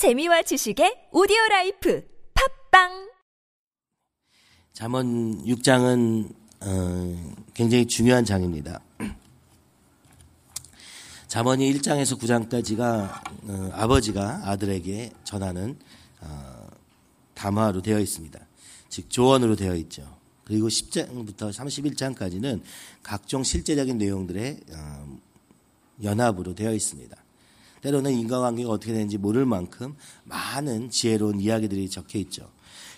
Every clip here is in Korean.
재미와 지식의 오디오 라이프 팟빵 잠언 6장은 어, 굉장히 중요한 장입니다. 잠언이 1장에서 9장까지가 어, 아버지가 아들에게 전하는 어, 담화로 되어 있습니다. 즉 조언으로 되어 있죠. 그리고 10장부터 31장까지는 각종 실제적인 내용들의 어, 연합으로 되어 있습니다. 때로는 인간관계가 어떻게 되는지 모를 만큼 많은 지혜로운 이야기들이 적혀 있죠.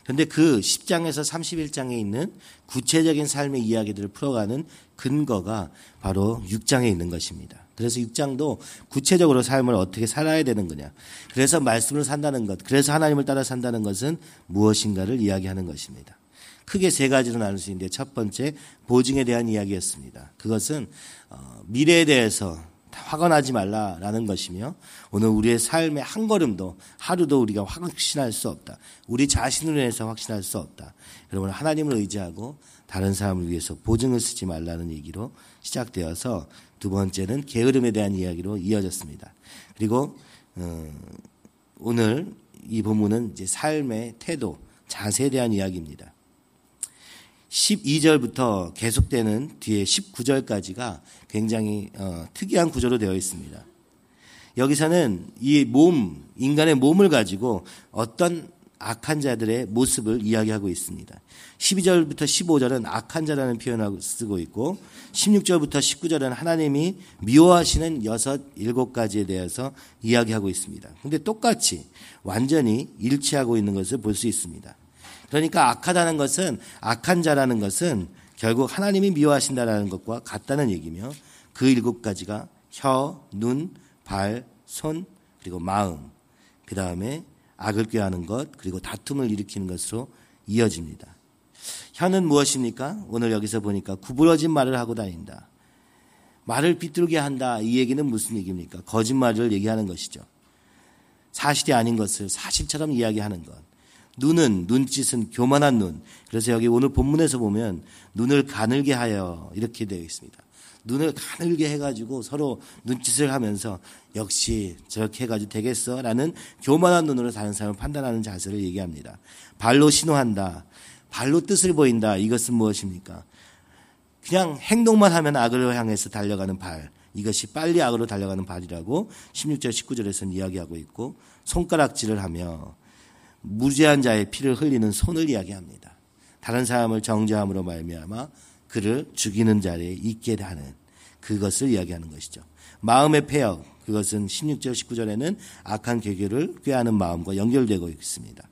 그런데 그 10장에서 31장에 있는 구체적인 삶의 이야기들을 풀어가는 근거가 바로 6장에 있는 것입니다. 그래서 6장도 구체적으로 삶을 어떻게 살아야 되는 거냐. 그래서 말씀을 산다는 것, 그래서 하나님을 따라 산다는 것은 무엇인가를 이야기하는 것입니다. 크게 세 가지로 나눌 수 있는데 첫 번째 보증에 대한 이야기였습니다. 그것은 어, 미래에 대해서 화가 나지 말라라는 것이며 오늘 우리의 삶의 한 걸음도 하루도 우리가 확신할 수 없다. 우리 자신을 위해서 확신할 수 없다. 여러분 하나님을 의지하고 다른 사람을 위해서 보증을 쓰지 말라는 얘기로 시작되어서 두 번째는 게으름에 대한 이야기로 이어졌습니다. 그리고 어, 오늘 이 본문은 이제 삶의 태도, 자세에 대한 이야기입니다. 12절부터 계속되는 뒤에 19절까지가 굉장히 어, 특이한 구조로 되어 있습니다. 여기서는 이 몸, 인간의 몸을 가지고 어떤 악한 자들의 모습을 이야기하고 있습니다. 12절부터 15절은 악한 자라는 표현을 쓰고 있고 16절부터 19절은 하나님이 미워하시는 여섯 일곱 가지에 대해서 이야기하고 있습니다. 근데 똑같이 완전히 일치하고 있는 것을 볼 수 있습니다. 그러니까 악하다는 것은 악한 자라는 것은 결국 하나님이 미워하신다라는 것과 같다는 얘기며 그 일곱 가지가 혀, 눈, 발, 손, 그리고 마음, 그 다음에 악을 꾀하는 것, 그리고 다툼을 일으키는 것으로 이어집니다. 혀는 무엇입니까? 오늘 여기서 보니까 구부러진 말을 하고 다닌다. 말을 비뚤게 한다. 이 얘기는 무슨 얘기입니까? 거짓말을 얘기하는 것이죠. 사실이 아닌 것을 사실처럼 이야기하는 것. 눈은 눈짓은 교만한 눈. 그래서 여기 오늘 본문에서 보면 눈을 가늘게 하여 이렇게 되어 있습니다. 눈을 가늘게 해가지고 서로 눈짓을 하면서 역시 저렇게 해가지고 되겠어? 라는 교만한 눈으로 다른 사람을 판단하는 자세를 얘기합니다. 발로 신호한다. 발로 뜻을 보인다. 이것은 무엇입니까? 그냥 행동만 하면 악을 향해서 달려가는 발. 이것이 빨리 악으로 달려가는 발이라고 16절, 19절에서는 이야기하고 있고 손가락질을 하며 무죄한 자의 피를 흘리는 손을 이야기합니다. 다른 사람을 정죄함으로 말미암아 그를 죽이는 자리에 있게 하는 그것을 이야기하는 것이죠. 마음의 폐역 그것은 16절 19절에는 악한 계교를 꾀하는 마음과 연결되고 있습니다.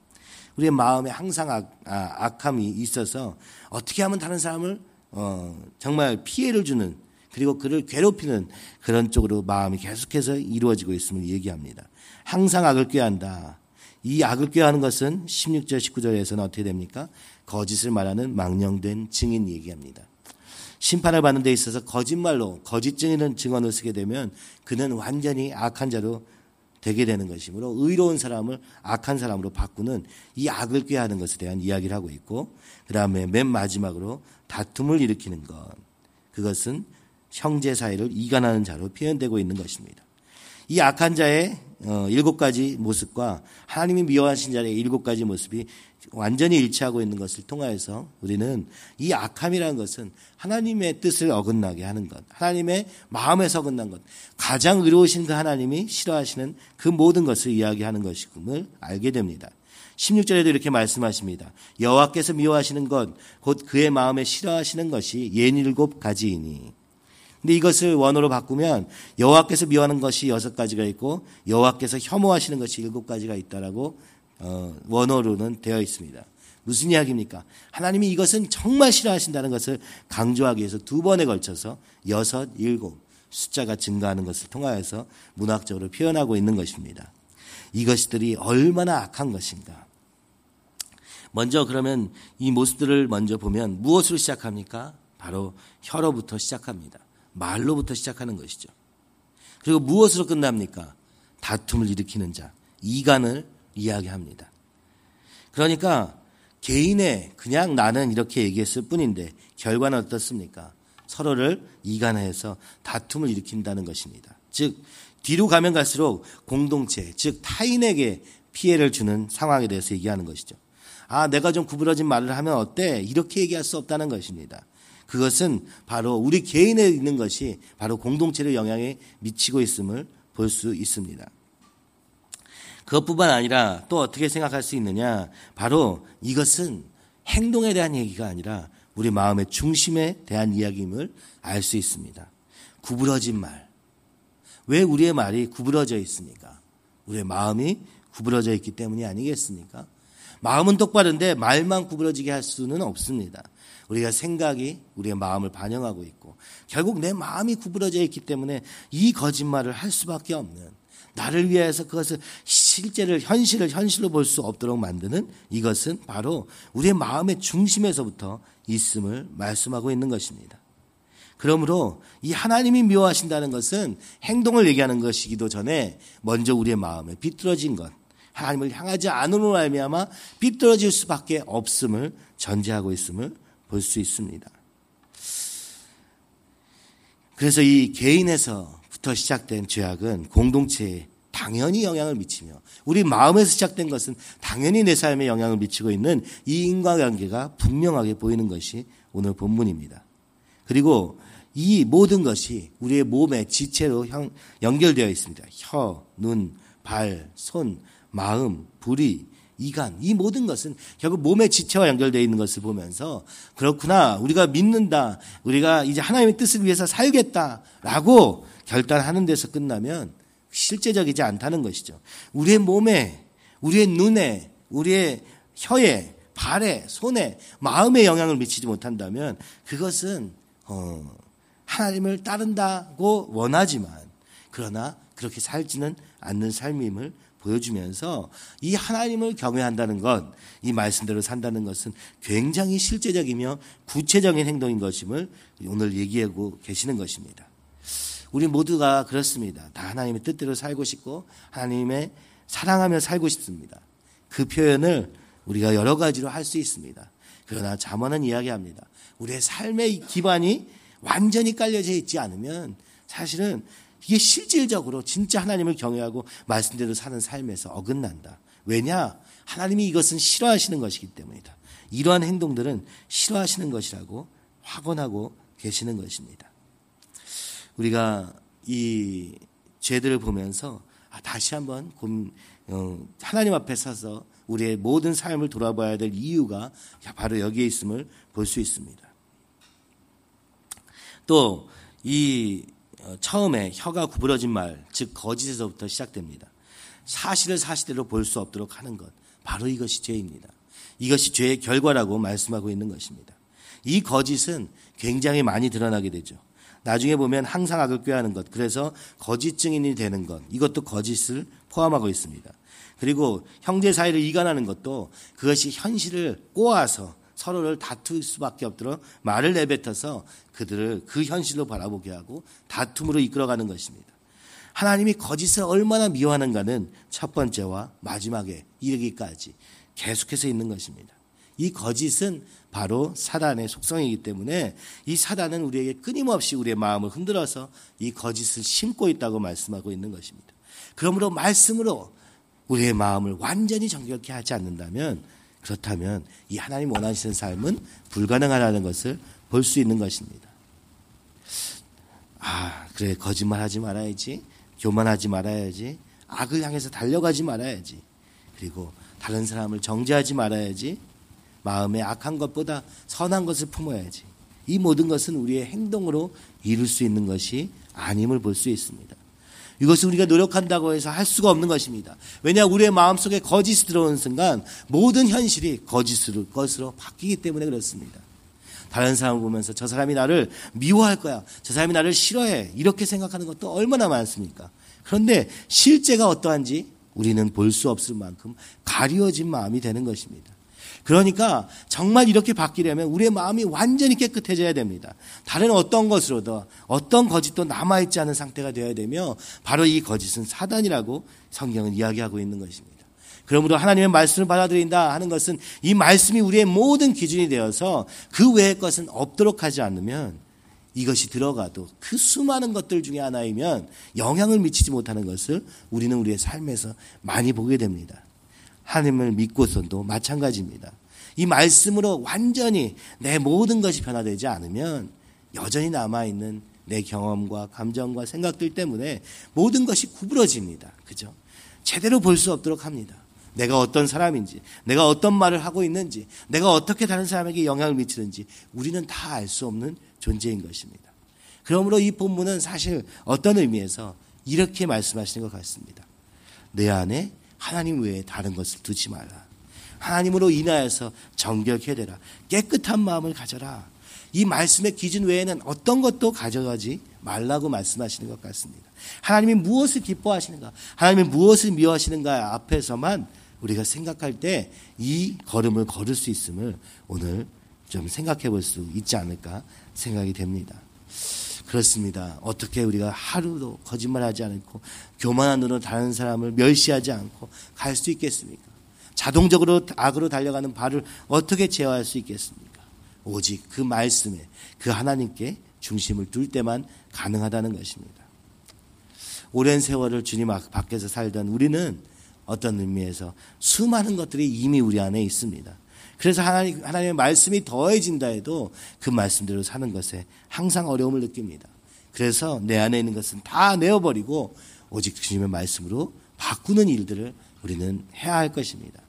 우리의 마음에 항상 악, 아, 악함이 있어서 어떻게 하면 다른 사람을 어, 정말 피해를 주는 그리고 그를 괴롭히는 그런 쪽으로 마음이 계속해서 이루어지고 있음을 얘기합니다. 항상 악을 꾀한다. 이 악을 꾀하는 것은 16절, 19절에서는 어떻게 됩니까? 거짓을 말하는 망령된 증인 얘기합니다. 심판을 받는 데 있어서 거짓말로 거짓 증인은 증언을 쓰게 되면 그는 완전히 악한 자로 되게 되는 것이므로 의로운 사람을 악한 사람으로 바꾸는 이 악을 꾀하는 것에 대한 이야기를 하고 있고 그 다음에 맨 마지막으로 다툼을 일으키는 것 그것은 형제 사이를 이간하는 자로 표현되고 있는 것입니다. 이 악한 자의 어, 일곱 가지 모습과 하나님이 미워하신 자의 일곱 가지 모습이 완전히 일치하고 있는 것을 통하여서 우리는 이 악함이라는 것은 하나님의 뜻을 어긋나게 하는 것, 하나님의 마음에서 어긋난 것, 가장 의로우신 그 하나님이 싫어하시는 그 모든 것을 이야기하는 것임을 알게 됩니다. 16절에도 이렇게 말씀하십니다. 여호와께서 미워하시는 것, 곧 그의 마음에 싫어하시는 것이 예닐곱 가지이니. 근데 이것을 원어로 바꾸면 여호와께서 미워하는 것이 여섯 가지가 있고 여호와께서 혐오하시는 것이 일곱 가지가 있다라고 어, 원어로는 되어 있습니다. 무슨 이야기입니까? 하나님이 이것은 정말 싫어하신다는 것을 강조하기 위해서 두 번에 걸쳐서 여섯, 일곱 숫자가 증가하는 것을 통하여서 문학적으로 표현하고 있는 것입니다. 이것들이 얼마나 악한 것인가. 먼저 그러면 이 모습들을 먼저 보면 무엇으로 시작합니까? 바로 혀로부터 시작합니다. 말로부터 시작하는 것이죠. 그리고 무엇으로 끝납니까? 다툼을 일으키는 자, 이간을 이야기합니다. 그러니까 개인의 그냥 나는 이렇게 얘기했을 뿐인데 결과는 어떻습니까? 서로를 이간해서 다툼을 일으킨다는 것입니다. 즉 뒤로 가면 갈수록 공동체, 즉 타인에게 피해를 주는 상황에 대해서 얘기하는 것이죠. 아, 내가 좀 구부러진 말을 하면 어때? 이렇게 얘기할 수 없다는 것입니다. 그것은 바로 우리 개인에 있는 것이 바로 공동체를 영향에 미치고 있음을 볼 수 있습니다. 그것뿐만 아니라 또 어떻게 생각할 수 있느냐? 바로 이것은 행동에 대한 얘기가 아니라 우리 마음의 중심에 대한 이야기임을 알 수 있습니다. 구부러진 말. 왜 우리의 말이 구부러져 있습니까? 우리의 마음이 구부러져 있기 때문이 아니겠습니까? 마음은 똑바른데 말만 구부러지게 할 수는 없습니다. 우리가 생각이 우리의 마음을 반영하고 있고 결국 내 마음이 구부러져 있기 때문에 이 거짓말을 할 수밖에 없는 나를 위해서 그것을 실제를 현실을 현실로 볼 수 없도록 만드는 이것은 바로 우리의 마음의 중심에서부터 있음을 말씀하고 있는 것입니다. 그러므로 이 하나님이 미워하신다는 것은 행동을 얘기하는 것이기도 전에 먼저 우리의 마음에 비뚤어진 것, 하나님을 향하지 않음으로 말미암아 비뚤어질 수밖에 없음을 전제하고 있음을 볼 수 있습니다. 그래서 이 개인에서부터 시작된 죄악은 공동체에 당연히 영향을 미치며 우리 마음에서 시작된 것은 당연히 내 삶에 영향을 미치고 있는 이 인과관계가 분명하게 보이는 것이 오늘 본문입니다. 그리고 이 모든 것이 우리의 몸의 지체로 연결되어 있습니다. 혀, 눈, 발, 손, 마음, 불의, 이간, 이 모든 것은 결국 몸의 지체와 연결되어 있는 것을 보면서 그렇구나, 우리가 믿는다, 우리가 이제 하나님의 뜻을 위해서 살겠다라고 결단하는 데서 끝나면 실제적이지 않다는 것이죠. 우리의 몸에, 우리의 눈에, 우리의 혀에, 발에, 손에, 마음에 영향을 미치지 못한다면 그것은 어, 하나님을 따른다고 원하지만 그러나 그렇게 살지는 않는 삶임을 보여주면서 이 하나님을 경외한다는 것, 이 말씀대로 산다는 것은 굉장히 실제적이며 구체적인 행동인 것임을 오늘 얘기하고 계시는 것입니다. 우리 모두가 그렇습니다. 다 하나님의 뜻대로 살고 싶고 하나님의 사랑하며 살고 싶습니다. 그 표현을 우리가 여러 가지로 할 수 있습니다. 그러나 자문은 이야기합니다. 우리의 삶의 기반이 완전히 깔려져 있지 않으면 사실은 이게 실질적으로 진짜 하나님을 경외하고 말씀대로 사는 삶에서 어긋난다. 왜냐? 하나님이 이것은 싫어하시는 것이기 때문이다. 이러한 행동들은 싫어하시는 것이라고 확언하고 계시는 것입니다. 우리가 이 죄들을 보면서 아, 다시 한번 어, 하나님 앞에 서서 우리의 모든 삶을 돌아봐야 될 이유가 바로 여기에 있음을 볼 수 있습니다. 또이 어, 처음에 혀가 구부러진 말, 즉 거짓에서부터 시작됩니다. 사실을 사실대로 볼 수 없도록 하는 것, 바로 이것이 죄입니다. 이것이 죄의 결과라고 말씀하고 있는 것입니다. 이 거짓은 굉장히 많이 드러나게 되죠. 나중에 보면 항상 악을 꾀하는 것, 그래서 거짓 증인이 되는 것, 이것도 거짓을 포함하고 있습니다. 그리고 형제 사이를 이간하는 것도 그것이 현실을 꼬아서 서로를 다툴 수밖에 없도록 말을 내뱉어서 그들을 그 현실로 바라보게 하고 다툼으로 이끌어가는 것입니다. 하나님이 거짓을 얼마나 미워하는가는 첫 번째와 마지막에 이르기까지 계속해서 있는 것입니다. 이 거짓은 바로 사단의 속성이기 때문에 이 사단은 우리에게 끊임없이 우리의 마음을 흔들어서 이 거짓을 심고 있다고 말씀하고 있는 것입니다. 그러므로 말씀으로 우리의 마음을 완전히 정결케 하지 않는다면 그렇다면 이 하나님 원하시는 삶은 불가능하다는 것을 볼 수 있는 것입니다. 아, 그래, 거짓말 하지 말아야지. 교만하지 말아야지. 악을 향해서 달려가지 말아야지. 그리고 다른 사람을 정죄하지 말아야지. 마음에 악한 것보다 선한 것을 품어야지. 이 모든 것은 우리의 행동으로 이룰 수 있는 것이 아님을 볼 수 있습니다. 이것을 우리가 노력한다고 해서 할 수가 없는 것입니다. 왜냐 우리의 마음속에 거짓이 들어오는 순간 모든 현실이 거짓으로 것으로 바뀌기 때문에 그렇습니다. 다른 사람을 보면서 저 사람이 나를 미워할 거야. 저 사람이 나를 싫어해. 이렇게 생각하는 것도 얼마나 많습니까? 그런데 실제가 어떠한지 우리는 볼 수 없을 만큼 가리워진 마음이 되는 것입니다. 그러니까 정말 이렇게 바뀌려면 우리의 마음이 완전히 깨끗해져야 됩니다. 다른 어떤 것으로도 어떤 거짓도 남아있지 않은 상태가 되어야 되며 바로 이 거짓은 사단이라고 성경은 이야기하고 있는 것입니다. 그러므로 하나님의 말씀을 받아들인다 하는 것은 이 말씀이 우리의 모든 기준이 되어서 그 외의 것은 없도록 하지 않으면 이것이 들어가도 그 수많은 것들 중에 하나이면 영향을 미치지 못하는 것을 우리는 우리의 삶에서 많이 보게 됩니다. 하나님을 믿고서도 마찬가지입니다. 이 말씀으로 완전히 내 모든 것이 변화되지 않으면 여전히 남아있는 내 경험과 감정과 생각들 때문에 모든 것이 구부러집니다. 그죠? 제대로 볼 수 없도록 합니다. 내가 어떤 사람인지, 내가 어떤 말을 하고 있는지, 내가 어떻게 다른 사람에게 영향을 미치는지 우리는 다 알 수 없는 존재인 것입니다. 그러므로 이 본문은 사실 어떤 의미에서 이렇게 말씀하시는 것 같습니다. 내 안에 하나님 외에 다른 것을 두지 말라. 하나님으로 인하여서 정결케 되라. 깨끗한 마음을 가져라. 이 말씀의 기준 외에는 어떤 것도 가져가지 말라고 말씀하시는 것 같습니다. 하나님이 무엇을 기뻐하시는가? 하나님이 무엇을 미워하시는가 앞에서만 우리가 생각할 때 이 걸음을 걸을 수 있음을 오늘 좀 생각해 볼 수 있지 않을까 생각이 됩니다. 그렇습니다. 어떻게 우리가 하루도 거짓말하지 않고 교만한 눈으로 다른 사람을 멸시하지 않고 갈 수 있겠습니까? 자동적으로 악으로 달려가는 발을 어떻게 제어할 수 있겠습니까? 오직 그 말씀에 그 하나님께 중심을 둘 때만 가능하다는 것입니다. 오랜 세월을 주님 밖에서 살던 우리는 어떤 의미에서 수많은 것들이 이미 우리 안에 있습니다. 그래서 하나님, 하나님의 말씀이 더해진다 해도 그 말씀대로 사는 것에 항상 어려움을 느낍니다. 그래서 내 안에 있는 것은 다 내어버리고 오직 주님의 말씀으로 바꾸는 일들을 우리는 해야 할 것입니다.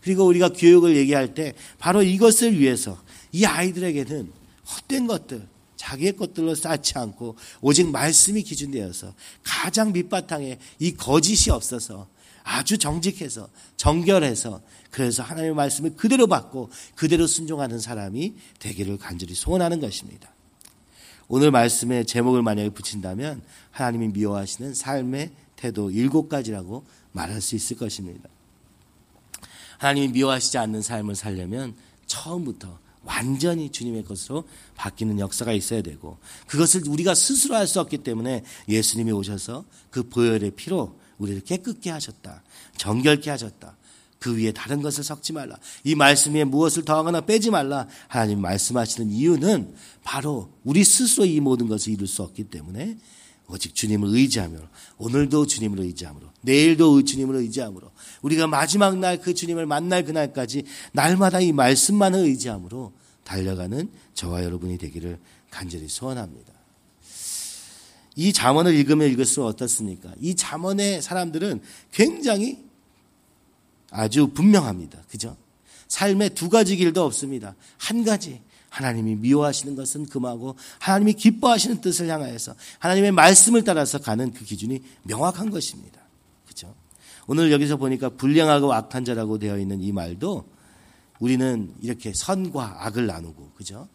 그리고 우리가 교육을 얘기할 때 바로 이것을 위해서 이 아이들에게는 헛된 것들, 자기의 것들로 쌓지 않고 오직 말씀이 기준되어서 가장 밑바탕에 이 거짓이 없어서 아주 정직해서 정결해서 그래서 하나님의 말씀을 그대로 받고 그대로 순종하는 사람이 되기를 간절히 소원하는 것입니다. 오늘 말씀의 제목을 만약에 붙인다면 하나님이 미워하시는 삶의 태도 일곱 가지라고 말할 수 있을 것입니다. 하나님이 미워하시지 않는 삶을 살려면 처음부터 완전히 주님의 것으로 바뀌는 역사가 있어야 되고 그것을 우리가 스스로 할 수 없기 때문에 예수님이 오셔서 그 보혈의 피로 우리를 깨끗게 하셨다. 정결케 하셨다. 그 위에 다른 것을 섞지 말라. 이 말씀 에 무엇을 더하거나 빼지 말라. 하나님 말씀하시는 이유는 바로 우리 스스로 이 모든 것을 이룰 수 없기 때문에 오직 주님을 의지하며 오늘도 주님을 의지함으로 내일도 주님을 의지함으로 우리가 마지막 날 그 주님을 만날 그날까지 날마다 이 말씀만을 의지함으로 달려가는 저와 여러분이 되기를 간절히 소원합니다. 이 잠언을 읽으면 읽을수록 어떻습니까? 이 잠언의 사람들은 굉장히 아주 분명합니다. 그죠? 삶에 두 가지 길도 없습니다. 한 가지. 하나님이 미워하시는 것은 금하고 하나님이 기뻐하시는 뜻을 향하여서 하나님의 말씀을 따라서 가는 그 기준이 명확한 것입니다. 그죠? 오늘 여기서 보니까 불량하고 악한 자라고 되어 있는 이 말도 우리는 이렇게 선과 악을 나누고, 그죠?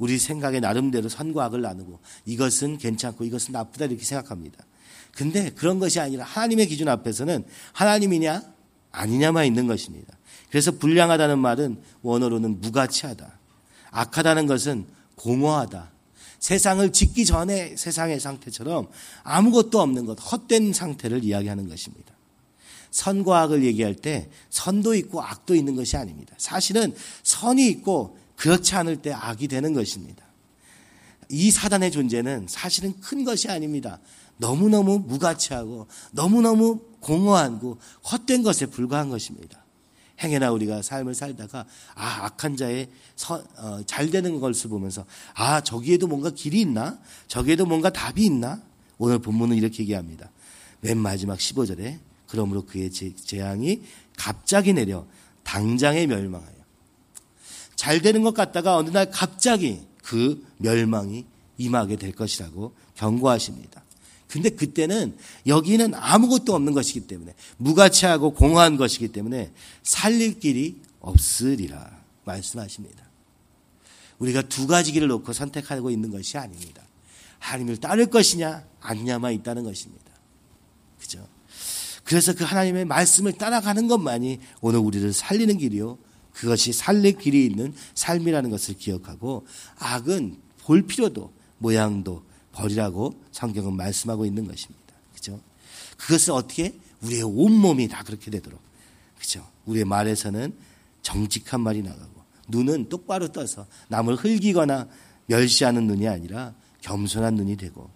우리 생각에 나름대로 선과 악을 나누고 이것은 괜찮고 이것은 나쁘다 이렇게 생각합니다. 근데 그런 것이 아니라 하나님의 기준 앞에서는 하나님이냐 아니냐만 있는 것입니다. 그래서 불량하다는 말은 원어로는 무가치하다. 악하다는 것은 공허하다. 세상을 짓기 전에 세상의 상태처럼 아무것도 없는 것, 헛된 상태를 이야기하는 것입니다. 선과 악을 얘기할 때 선도 있고 악도 있는 것이 아닙니다. 사실은 선이 있고 그렇지 않을 때 악이 되는 것입니다. 이 사단의 존재는 사실은 큰 것이 아닙니다. 너무너무 무가치하고 너무너무 공허하고 헛된 것에 불과한 것입니다. 행여나 우리가 삶을 살다가 아 악한 자의 서, 어, 잘 되는 것을 보면서 아 저기에도 뭔가 길이 있나 저기에도 뭔가 답이 있나 오늘 본문은 이렇게 얘기합니다. 맨 마지막 15절에 그러므로 그의 재앙이 갑자기 내려 당장에 멸망하여 잘 되는 것 같다가 어느 날 갑자기 그 멸망이 임하게 될 것이라고 경고하십니다. 근데 그때는 여기는 아무것도 없는 것이기 때문에 무가치하고 공허한 것이기 때문에 살릴 길이 없으리라 말씀하십니다. 우리가 두 가지 길을 놓고 선택하고 있는 것이 아닙니다. 하나님을 따를 것이냐 아니냐만 있다는 것입니다. 그죠? 그래서 그 하나님의 말씀을 따라가는 것만이 오늘 우리를 살리는 길이요. 그것이 살릴 길이 있는 삶이라는 것을 기억하고 악은 볼 필요도 모양도 버리라고 성경은 말씀하고 있는 것입니다. 그죠? 그것을 어떻게 우리의 온몸이 다 그렇게 되도록 그죠? 우리의 말에서는 정직한 말이 나가고 눈은 똑바로 떠서 남을 흘기거나 멸시하는 눈이 아니라 겸손한 눈이 되고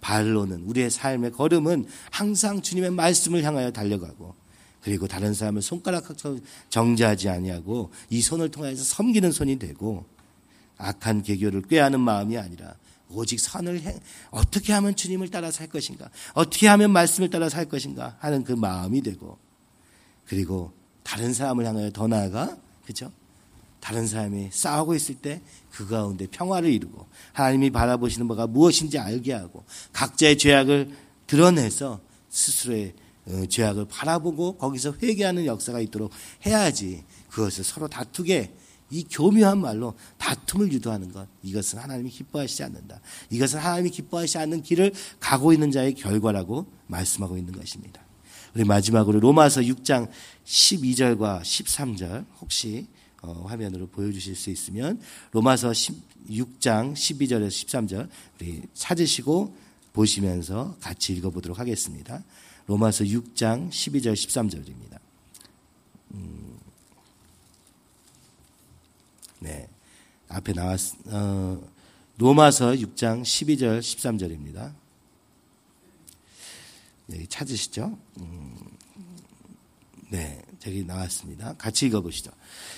발로는 우리의 삶의 걸음은 항상 주님의 말씀을 향하여 달려가고 그리고 다른 사람을 손가락처럼 정죄하지 아니하고 이 손을 통해서 섬기는 손이 되고 악한 개교를 꾀하는 마음이 아니라 오직 선을 행, 어떻게 하면 주님을 따라 살 것인가? 어떻게 하면 말씀을 따라 살 것인가? 하는 그 마음이 되고 그리고 다른 사람을 향하여 더 나아가 그죠? 다른 사람이 싸우고 있을 때 그 가운데 평화를 이루고 하나님이 바라보시는 바가 무엇인지 알게 하고 각자의 죄악을 드러내서 스스로의 어, 죄악을 바라보고 거기서 회개하는 역사가 있도록 해야지 그것을 서로 다투게 이 교묘한 말로 다툼을 유도하는 것 이것은 하나님이 기뻐하시지 않는다. 이것은 하나님이 기뻐하시지 않는 길을 가고 있는 자의 결과라고 말씀하고 있는 것입니다. 우리 마지막으로 로마서 6장 12절과 13절 혹시 어, 화면으로 보여주실 수 있으면 로마서 6장 12절에서 13절 우리 찾으시고 보시면서 같이 읽어보도록 하겠습니다. 로마서 6장 12절 13절입니다. 음, 네, 앞에 나왔 어, 로마서 6장 12절 13절입니다. 네, 찾으시죠? 음, 네, 저기 나왔습니다. 같이 읽어보시죠.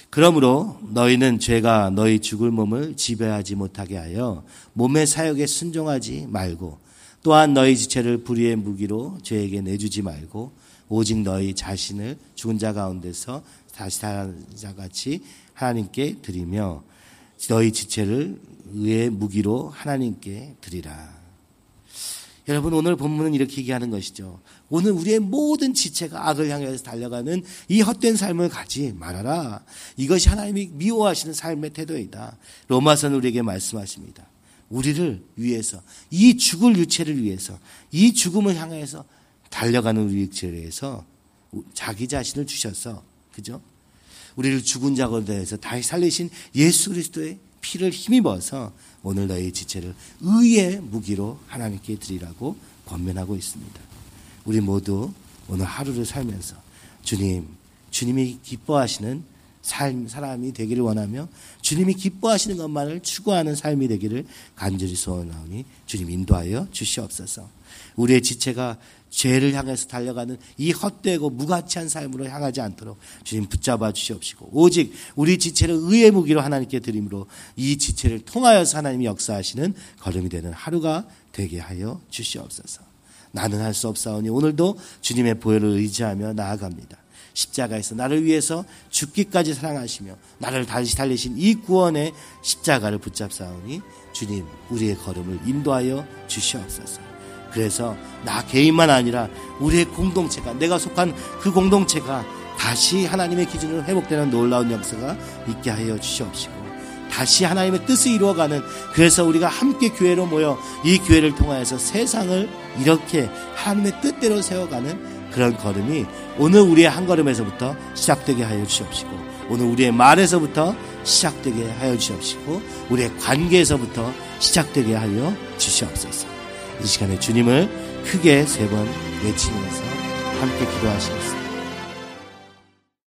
그러므로 너희는 죄가 너희 죽을 몸을 지배하지 못하게 하여 몸의 사역에 순종하지 말고 또한 너희 지체를 불의의 무기로 죄에게 내주지 말고 오직 너희 자신을 죽은 자 가운데서 다시 살아난 자 같이 하나님께 드리며 너희 지체를 의의 무기로 하나님께 드리라. 여러분 오늘 본문은 이렇게 얘기하는 것이죠. 오늘 우리의 모든 지체가 악을 향해서 달려가는 이 헛된 삶을 가지 말아라. 이것이 하나님이 미워하시는 삶의 태도이다. 로마서는 우리에게 말씀하십니다. 우리를 위해서 이 죽을 유체를 위해서 이 죽음을 향해서 달려가는 우리 육체를 위해서 자기 자신을 주셔서 그죠? 우리를 죽은 자가 대해서 다시 살리신 예수 그리스도의 피를 힘입어서 오늘 너희 지체를 의의 무기로 하나님께 드리라고 권면하고 있습니다. 우리 모두 오늘 하루를 살면서 주님, 주님이 기뻐하시는 삶, 사람이 되기를 원하며 주님이 기뻐하시는 것만을 추구하는 삶이 되기를 간절히 소원하오니 주님 인도하여 주시옵소서. 우리의 지체가 죄를 향해서 달려가는 이 헛되고 무가치한 삶으로 향하지 않도록 주님 붙잡아 주시옵시고 오직 우리 지체를 의의 무기로 하나님께 드림으로 이 지체를 통하여서 하나님이 역사하시는 걸음이 되는 하루가 되게 하여 주시옵소서. 나는 할 수 없사오니 오늘도 주님의 보혈을 의지하며 나아갑니다. 십자가에서 나를 위해서 죽기까지 사랑하시며 나를 다시 달리신 이 구원의 십자가를 붙잡사오니 주님 우리의 걸음을 인도하여 주시옵소서. 그래서 나 개인만 아니라 우리의 공동체가 내가 속한 그 공동체가 다시 하나님의 기준으로 회복되는 놀라운 역사가 있게 하여 주시옵시고 다시 하나님의 뜻을 이루어가는 그래서 우리가 함께 교회로 모여 이 교회를 통하여서 세상을 이렇게 하나님의 뜻대로 세워가는 그런 걸음이 오늘 우리의 한 걸음에서부터 시작되게 하여 주시옵시고 오늘 우리의 말에서부터 시작되게 하여 주시옵시고 우리의 관계에서부터 시작되게 하여 주시옵소서. 이 시간에 주님을 크게 세 번 외치면서 함께 기도하시겠습니다.